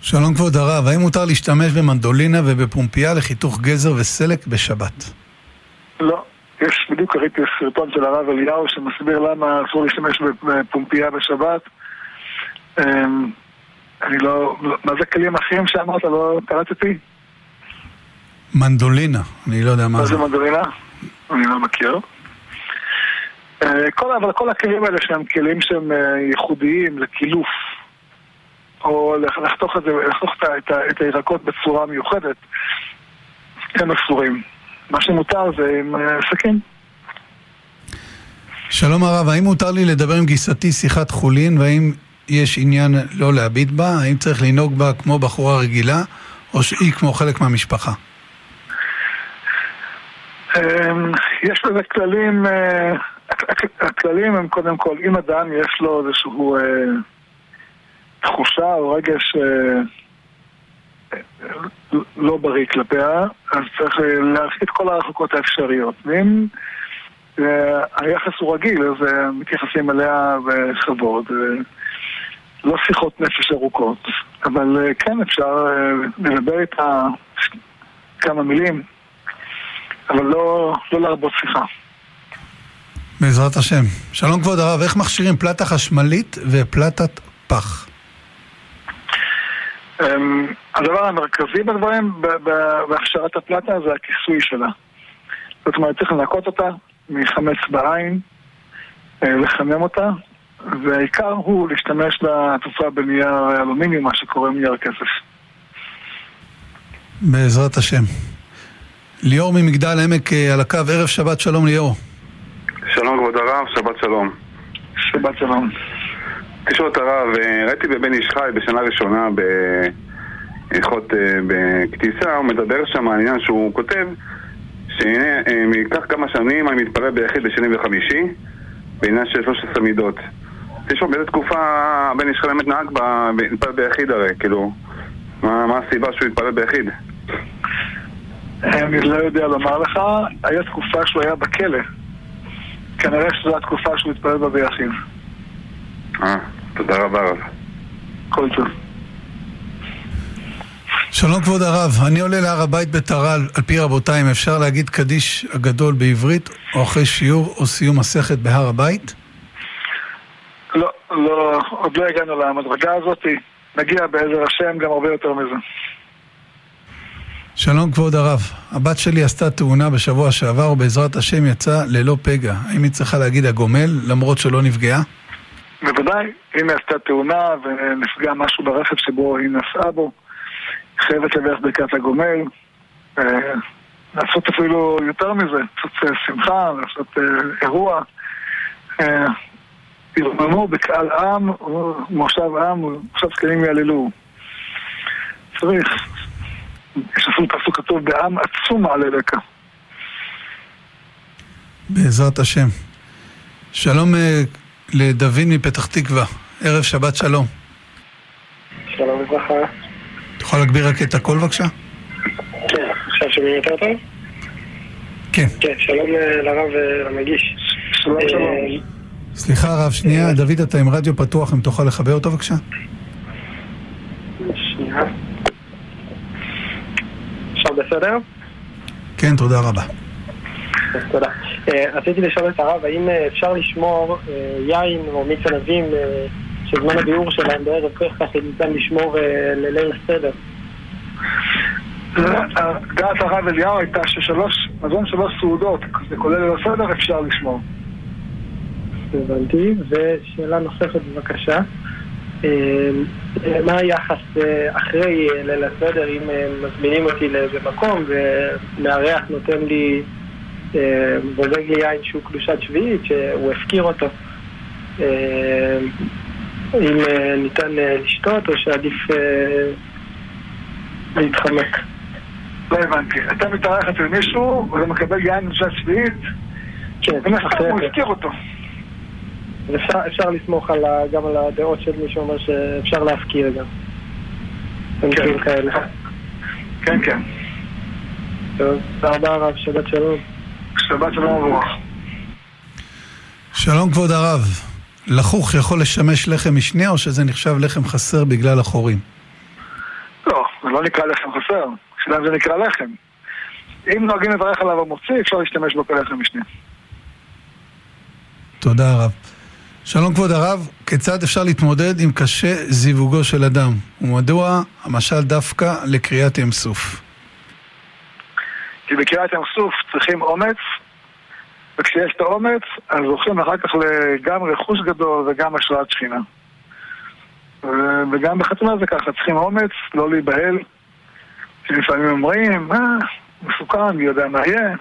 שלום כבוד הרב, האם מותר להשתמש במנדולינה ובפומפייה לחיתוך גזר וסלק בשבת? לא. יש, בדיוק ראיתי סרטון של הרב אליהו שמסביר למה אסור להשתמש בפומפייה בשבת. אמ, אני לא... מה זה כלים אחרים שאמרת? לא קלטתי? מנדולינה, אני לא יודע מה זה. מה זה מנדולינה? אני לא מכיר. אה, כל, אבל כל הכלים האלה שהם כלים שהם אה, ייחודיים לקילוף או לחתוך את, זה, לחתוך את, את הירקות בצורה מיוחדת הם אסורים. מה שמותר זה עם אה, סכין. שלום הרב, האם מותר לי לדבר עם גיסתי שיחת חולין והאם יש עניין לא להביט בה? האם צריך לנהוג בה כמו בחורה רגילה או שהיא כמו חלק מהמשפחה? אמ, יש לזה כללים הכללים הם קודם כל, אם אדם יש לו איזשהו אה, תחושה או רגש אה, לא בריא כלפיה, אז צריך להרחיק את כל הרחוקות האפשריות. ואם אה, היחס הוא רגיל, אז אה, מתייחסים אליה בכבוד. אה, לא שיחות נפש ארוכות, אבל אה, כן אפשר אה, לדבר איתה כמה מילים, אבל לא, לא להרבות שיחה. בעזרת השם. שלום כבוד הרב, איך מכשירים פלטה חשמלית ופלטת פח? אמ, הדבר המרכזי בדברים, בהכשרת הפלטה זה הכיסוי שלה. זאת אומרת, צריך לנקות אותה מחמץ בעין, לחמם אותה, והעיקר הוא להשתמש בתרופה בנייר אלומיניום, מה שקוראים נייר כסף. בעזרת השם. ליאור ממגדל עמק על הקו, ערב שבת שלום ליאור. כבוד הרב, שבת שלום. שבת שלום. תשאול את הרב, ראיתי בבן איש חי בשנה ראשונה בהלכות בכתיסה, הוא מדבר שם על עניין שהוא כותב שהנה, מכך כמה שנים אני מתפרע ביחיד בשני וחמישי בעניין של 13 מידות. תשאול באיזה תקופה בן איש חי באמת נהג להתפרע ביחיד הרי, כאילו, מה, מה הסיבה שהוא התפרע ביחיד? אני לא יודע לומר לך, היה תקופה שהוא היה בכלא. כנראה שזו התקופה שהוא התפלל בה ביחיד. אה, תודה רבה רב. כל טוב. שלום כבוד הרב, אני עולה להר הבית בטרל, על פי רבותיי, אם אפשר להגיד קדיש הגדול בעברית, או אחרי שיעור או סיום מסכת בהר הבית? לא, לא, עוד לא הגענו למדרגה הזאת, נגיע בעזר השם גם הרבה יותר מזה. שלום כבוד הרב, הבת שלי עשתה תאונה בשבוע שעבר ובעזרת השם יצאה ללא פגע. האם היא צריכה להגיד הגומל למרות שלא נפגעה? בוודאי, אם היא עשתה תאונה ונפגע משהו ברכב שבו היא נסעה בו, חייבת לברך ברכת הגומל, לעשות אפילו יותר מזה, לעשות שמחה, לעשות אירוע. ירממו בקהל עם, מושב עם, מושב זקנים יעללו. צריך. יש אפילו פסוק כתוב בעם עצום מעלה לקה. בעזרת השם. שלום לדוד מפתח תקווה, ערב שבת שלום. שלום וברכה. תוכל להגביר רק את הקול בבקשה? כן, עכשיו שומעים יותר טוב? כן. כן, שלום לרב המגיש. שלום שלום. סליחה הרב, שנייה, דוד אתה עם רדיו פתוח, אם תוכל לחבר אותו בבקשה? שנייה. עכשיו בסדר? כן, תודה רבה. תודה. רציתי לשאול את הרב, האם אפשר לשמור יין או מיץ ענבים שזמן הביאור שלהם בערב פסח, ניתן לשמור לליל הסדר? דעת הרב אליהו הייתה ששלוש, מזון שלוש סעודות, זה כולל ליל הסדר, אפשר לשמור. הבנתי, ושאלה נוספת בבקשה. מה היחס אחרי ליל הסדר, אם מזמינים אותי לאיזה מקום ומארח נותן לי, בוזג לי יין שהוא קדושת שביעית, שהוא הפקיר אותו. אם ניתן לשתות או שעדיף להתחמק. לא הבנתי. אתה מתארח אצל מישהו ואתה מקבל יין קדושת שביעית, כן, ומן הסתם הוא הפקיר אותו. אפשר, אפשר לסמוך על ה, גם על הדעות של מי שאומר שאפשר להפקיר גם. במקרים כאלה. כן, כן. טוב, תודה רבה הרב, שבת שלום. שבת שלום וברוך. שלום כבוד הרב, לחוך יכול לשמש לחם משנה או שזה נחשב לחם חסר בגלל החורים? לא, זה לא נקרא לחם חסר, השאלה אם זה נקרא לחם. אם נוהגים לברך עליו המוציא, אפשר להשתמש בו כלחם משנה. תודה הרב. שלום כבוד הרב, כיצד אפשר להתמודד עם קשה זיווגו של אדם? ומדוע המשל דווקא לקריאת ים סוף? כי בקריאת ים סוף צריכים אומץ, וכשיש את האומץ, אז זוכים אחר כך גם רכוש גדול וגם השראת שכינה. וגם בחתונה זה ככה, צריכים אומץ, לא להיבהל. שלפעמים אומרים, אה, מסוכן, מי יודע מה יהיה.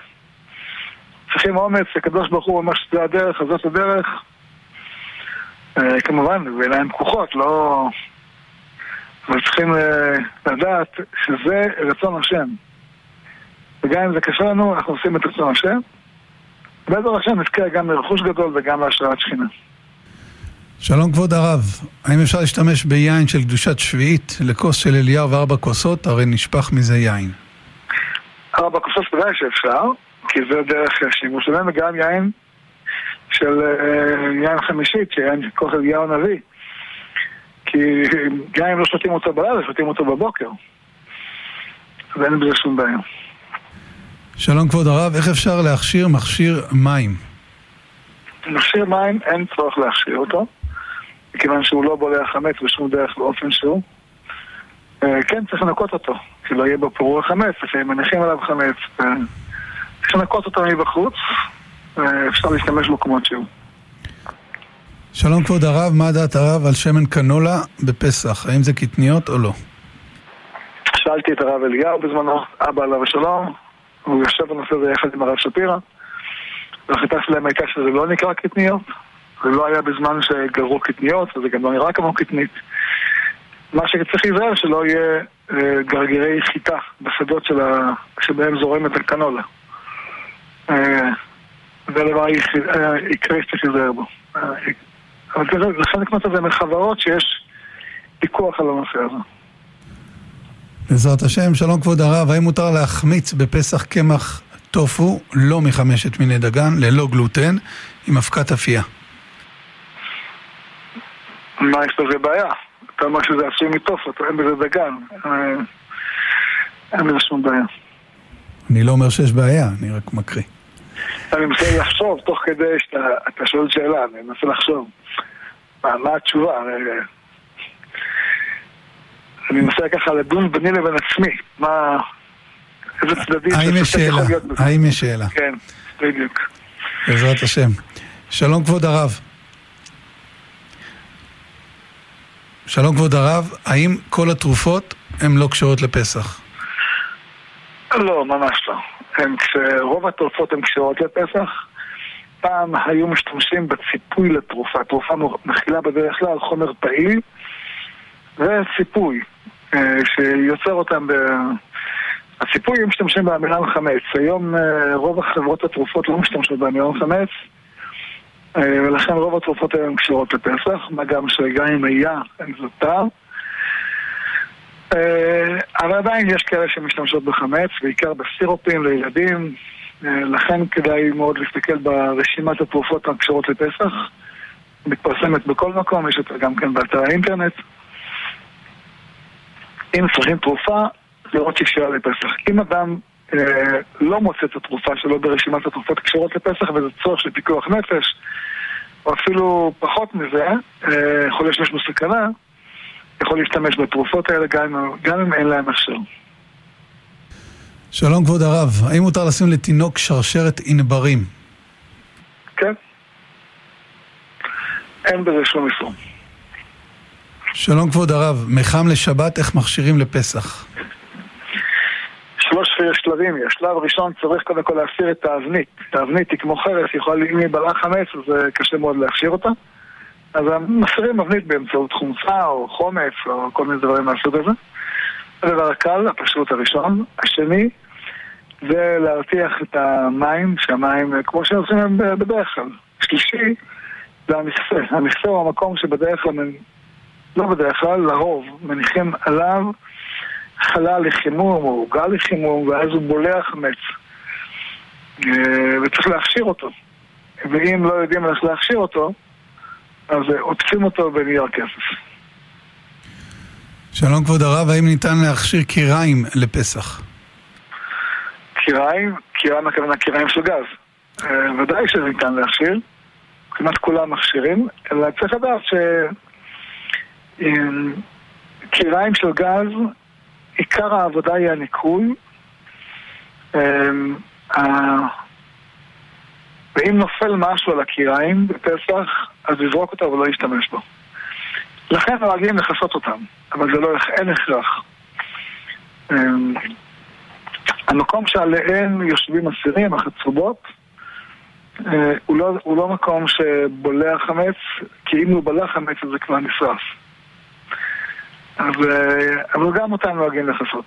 צריכים אומץ, הקדוש ברוך הוא אומר שזה הדרך, אז זאת הדרך. כמובן, בעיניים פקוחות, לא... אבל צריכים לדעת שזה רצון השם. וגם אם זה קשה לנו, אנחנו עושים את רצון השם. בעזר השם נזכה גם לרכוש גדול וגם להשראת שכינה. שלום כבוד הרב, האם אפשר להשתמש ביין של קדושת שביעית לכוס של אליהו וארבע כוסות? הרי נשפך מזה יין. ארבע כוסות בוודאי שאפשר, כי זה דרך שימוש שלהם, וגם יין של יין חמישית, שיין כוח אליהו הנביא. כי גם אם לא שותים אותו בלילה, שותים אותו בבוקר. ואין בזה שום בעיה. שלום כבוד הרב, איך אפשר להכשיר מכשיר מים? מכשיר מים אין צורך להכשיר אותו, מכיוון שהוא לא בולע חמץ בשום דרך באופן שהוא. כן, צריך לנקות אותו, כי לא יהיה בו פירור חמץ, לפעמים מניחים עליו חמץ. צריך לנקות אותו מבחוץ, אפשר להשתמש בו כמות שהוא. שלום כבוד הרב, מה דעת הרב על שמן קנולה בפסח? האם זה קטניות או לא? שאלתי את הרב אליהו בזמנו, אבא עליו השלום, הוא יושב בנושא הזה יחד עם הרב שפירא, והחלטה שלהם הייתה שזה לא נקרא קטניות, זה לא היה בזמן שגרו קטניות, וזה גם לא נראה כמו קטנית. מה שצריך להיזהר שלא יהיה אה, גרגירי חיטה בשדות של ה... שבהם זורם את הקנולה. אה, זה הדבר העיקרי שצריך להיזהר בו. אה, אבל לכן לקנות את זה מחברות שיש פיקוח על הנושא הזה. בעזרת השם, שלום כבוד הרב, האם מותר להחמיץ בפסח קמח טופו, לא מחמשת מיני דגן, ללא גלוטן, עם אבקת אפייה? מה יש בזה בעיה? אתה אומר שזה עשוי מטופו, אין בזה דגן. אה, אין בזה שום בעיה. אני לא אומר שיש בעיה, אני רק מקריא. אני מנסה לחשוב תוך כדי שאתה שואל שאלה, אני מנסה לחשוב. מה, מה התשובה? אני מנסה ככה לדון ביני לבין עצמי. מה... איזה צדדים... האם יש שאלה? האם יש שאלה? כן, בדיוק. בעזרת השם. שלום כבוד הרב. שלום כבוד הרב, האם כל התרופות הן לא קשרות לפסח? לא, ממש לא. הם, רוב התרופות הן קשרות לפסח. פעם היו משתמשים בציפוי לתרופה. תרופה מכילה בדרך כלל חומר פעיל וציפוי, אה, שיוצר אותם ב... הציפוי הם משתמשים בעמילן חמץ. היום אה, רוב החברות התרופות לא משתמשות בעמילן חמץ, אה, ולכן רוב התרופות היום קשורות לפסח, מה גם שגם אם היה, אין זוטר. אבל עדיין יש כאלה שמשתמשות בחמץ, בעיקר בסירופים לילדים, אה, לכן כדאי מאוד להסתכל ברשימת התרופות הקשורות לפסח. מתפרסמת בכל מקום, יש אותה גם כן באתר האינטרנט. אם צריכים תרופה, לראות שהיא לפסח. אם אדם אה, לא מוצא את התרופה שלו ברשימת התרופות הקשורות לפסח וזה צורך של פיקוח נפש, או אפילו פחות מזה, אה, חולה שיש לו סכנה, יכול להשתמש בתרופות האלה גם, גם אם אין להם הכשר. שלום כבוד הרב, האם מותר לשים לתינוק שרשרת ענברים? כן. אין בזה שום איסור. שלום כבוד הרב, מחם לשבת, איך מכשירים לפסח? שלוש שלבים יש. שלב ראשון צריך קודם כל להסיר את האבנית. האבנית היא כמו חרס, יכולה, אם היא בלעה חמץ, אז קשה מאוד להכשיר אותה. אז מסירים אבנית באמצעות חומצה או חומץ או כל מיני דברים מהסוג הזה. הדבר הקל, הפשוט הראשון. השני, זה להרתיח את המים, שהמים, כמו שעושים בדרך כלל. שלישי, זה המכסה. המכסה הוא המקום שבדרך כלל, לא בדרך כלל, לרוב, מניחים עליו חלה לחימום או עוגה לחימום, ואז הוא בולע חמץ. אה, וצריך להכשיר אותו. ואם לא יודעים איך להכשיר אותו, אז עוטפים אותו בנייר כסף. שלום כבוד הרב, האם ניתן להכשיר קיריים לפסח? קיריים, קיריים הכוונה קיריים של גז. אה, ודאי שזה ניתן להכשיר, כמעט כולם מכשירים, אלא צריך לדעת שקיריים של גז, עיקר העבודה היא הניקוי. אה, ואם נופל משהו על הקיריים בפסח, אז לזרוק אותו ולא להשתמש בו. לכן נוהגים לכסות אותם, אבל זה לא, אין הכרח. אמ, המקום שעליהם יושבים אסירים, החצובות, אה, הוא לא, הוא לא מקום שבולע חמץ, כי אם הוא בולע חמץ אז זה כבר נשרף. אז, אה, אבל גם אותם נוהגים לכסות.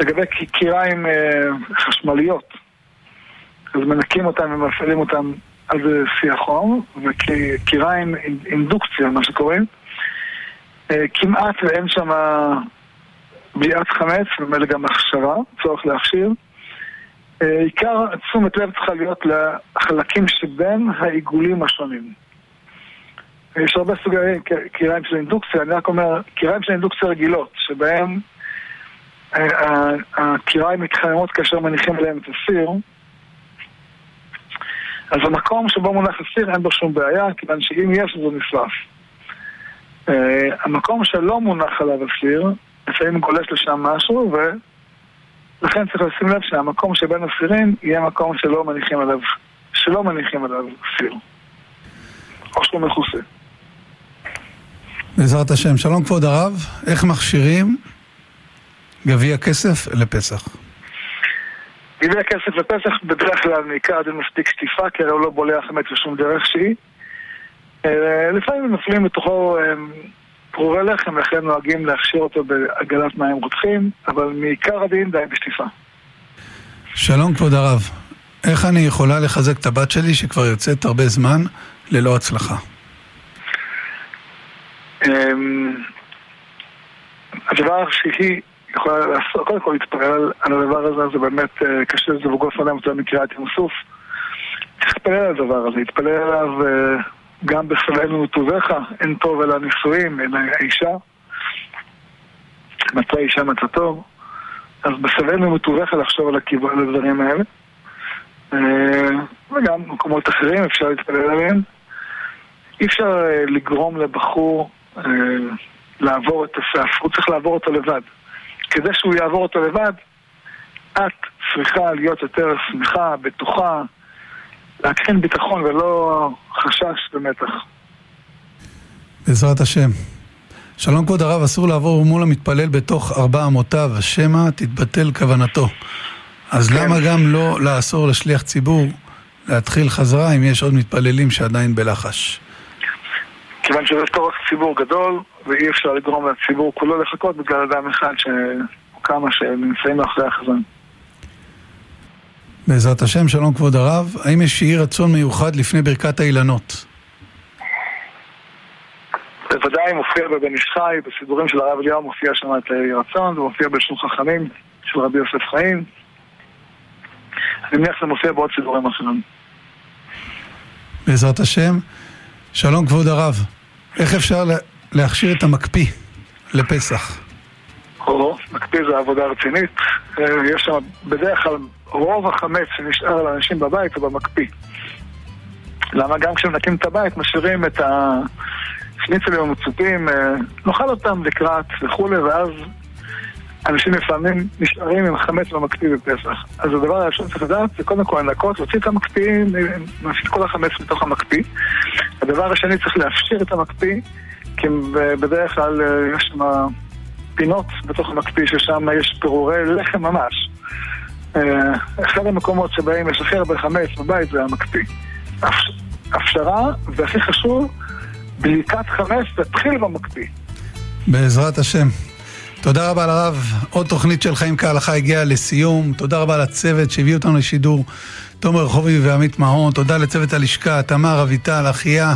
לגבי קיריים אה, חשמליות, אז מנקים אותם ומפעילים אותם על זה שיא החום, וקיריים אינדוקציה, מה שקוראים, כמעט ואין שם בליעת חמץ, וממילא גם הכשרה, צורך להכשיר. אה, עיקר תשומת לב צריכה להיות לחלקים שבין העיגולים השונים. יש הרבה סוגי קיריים של אינדוקציה, אני רק אומר, קיריים של אינדוקציה רגילות, שבהם אה, הקיריים מתחממות כאשר מניחים עליהם את הסיר, אז המקום שבו מונח הסיר אין בו שום בעיה, כיוון שאם יש אז הוא נשרף. אה, המקום שלא מונח עליו הסיר, לפעמים גולש לשם משהו, ולכן צריך לשים לב שהמקום שבין הסירים יהיה מקום שלא מניחים עליו, שלא מניחים עליו סיר. או שהוא מכוסה. בעזרת השם. שלום כבוד הרב, איך מכשירים גביע כסף לפסח? גביע כסף לפסח בדרך כלל נקרא עד מספיק שטיפה, כי הרי הוא לא בולע חמץ בשום דרך שהיא. אה, לפעמים נופלים בתוכו אה, פירורי לחם, לכן נוהגים להכשיר אותו בעגלת מים רותחים, אבל מעיקר הדין די בשטיפה. שלום כבוד הרב, איך אני יכולה לחזק את הבת שלי שכבר יוצאת הרבה זמן ללא הצלחה? אמ, הדבר שהיא יכולה לעשות, קודם כל להתפלל על הדבר הזה, זה באמת אה, קשה לזווגות עליהם, זה מקריאת ים סוף. צריך להתפלל על הדבר הזה, להתפלל עליו אה, גם בסבלנו וטובך, אין טוב אלא נישואים, אלא האישה. מצא אישה מצא טוב. אז בסבלנו וטובך לחשוב על הכיוון לדברים האלה. אה, וגם במקומות אחרים אפשר להתפלל עליהם. אי אפשר לגרום לבחור לעבור את הסף, הוא צריך לעבור אותו לבד. כדי שהוא יעבור אותו לבד, את צריכה להיות יותר שמחה, בטוחה, להקרין ביטחון ולא חשש ומתח. בעזרת השם. שלום כבוד הרב, אסור לעבור מול המתפלל בתוך ארבע אמותיו, שמא תתבטל כוונתו. אז כן. למה גם לא לאסור לשליח ציבור להתחיל חזרה אם יש עוד מתפללים שעדיין בלחש? כיוון שזה תורך ציבור גדול, ואי אפשר לגרום לציבור כולו לחכות בגלל אדם אחד ש... כמה שנמצאים מאחורי החזון. בעזרת השם, שלום כבוד הרב. האם יש יהי רצון מיוחד לפני ברכת האילנות? בוודאי מופיע בבן איש חי, בסידורים של הרב אליהו מופיע שם את יהי רצון, זה מופיע בשלום חכמים של רבי יוסף חיים. אני מניח שזה מופיע בעוד סידורים אחרים. בעזרת השם. שלום כבוד הרב. איך אפשר להכשיר את המקפיא לפסח? או, מקפיא זה עבודה רצינית. אה, יש שם בדרך כלל רוב החמץ שנשאר לאנשים בבית הוא במקפיא. למה גם כשמנקים את הבית משאירים את השניצלים המצופים, אה, נאכל אותם לקראת וכולי, ואז אנשים לפעמים נשארים עם חמץ במקפיא בפסח. אז הדבר הראשון שצריך לדעת זה קודם כל לנקות, להוציא את המקפיא, להוציא את כל החמץ מתוך המקפיא. הדבר השני צריך להפשיר את המקפיא, כי בדרך כלל אה, יש שם פינות בתוך המקפיא ששם יש פירורי לחם ממש. אה, אחד המקומות שבהם יש הכי הרבה חמץ בבית זה המקפיא. הפשרה, והכי חשוב, בליקת חמץ תתחיל במקפיא. בעזרת השם. תודה רבה לרב. עוד תוכנית של חיים כהלכה הגיעה לסיום. תודה רבה לצוות שהביא אותנו לשידור. תומר רחובי ועמית מהון. תודה לצוות הלשכה, תמר, אביטל, אחיה,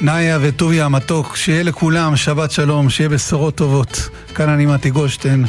נאיה וטוביה המתוק. שיהיה לכולם שבת שלום, שיהיה בשורות טובות. כאן אני מתי גושטיין.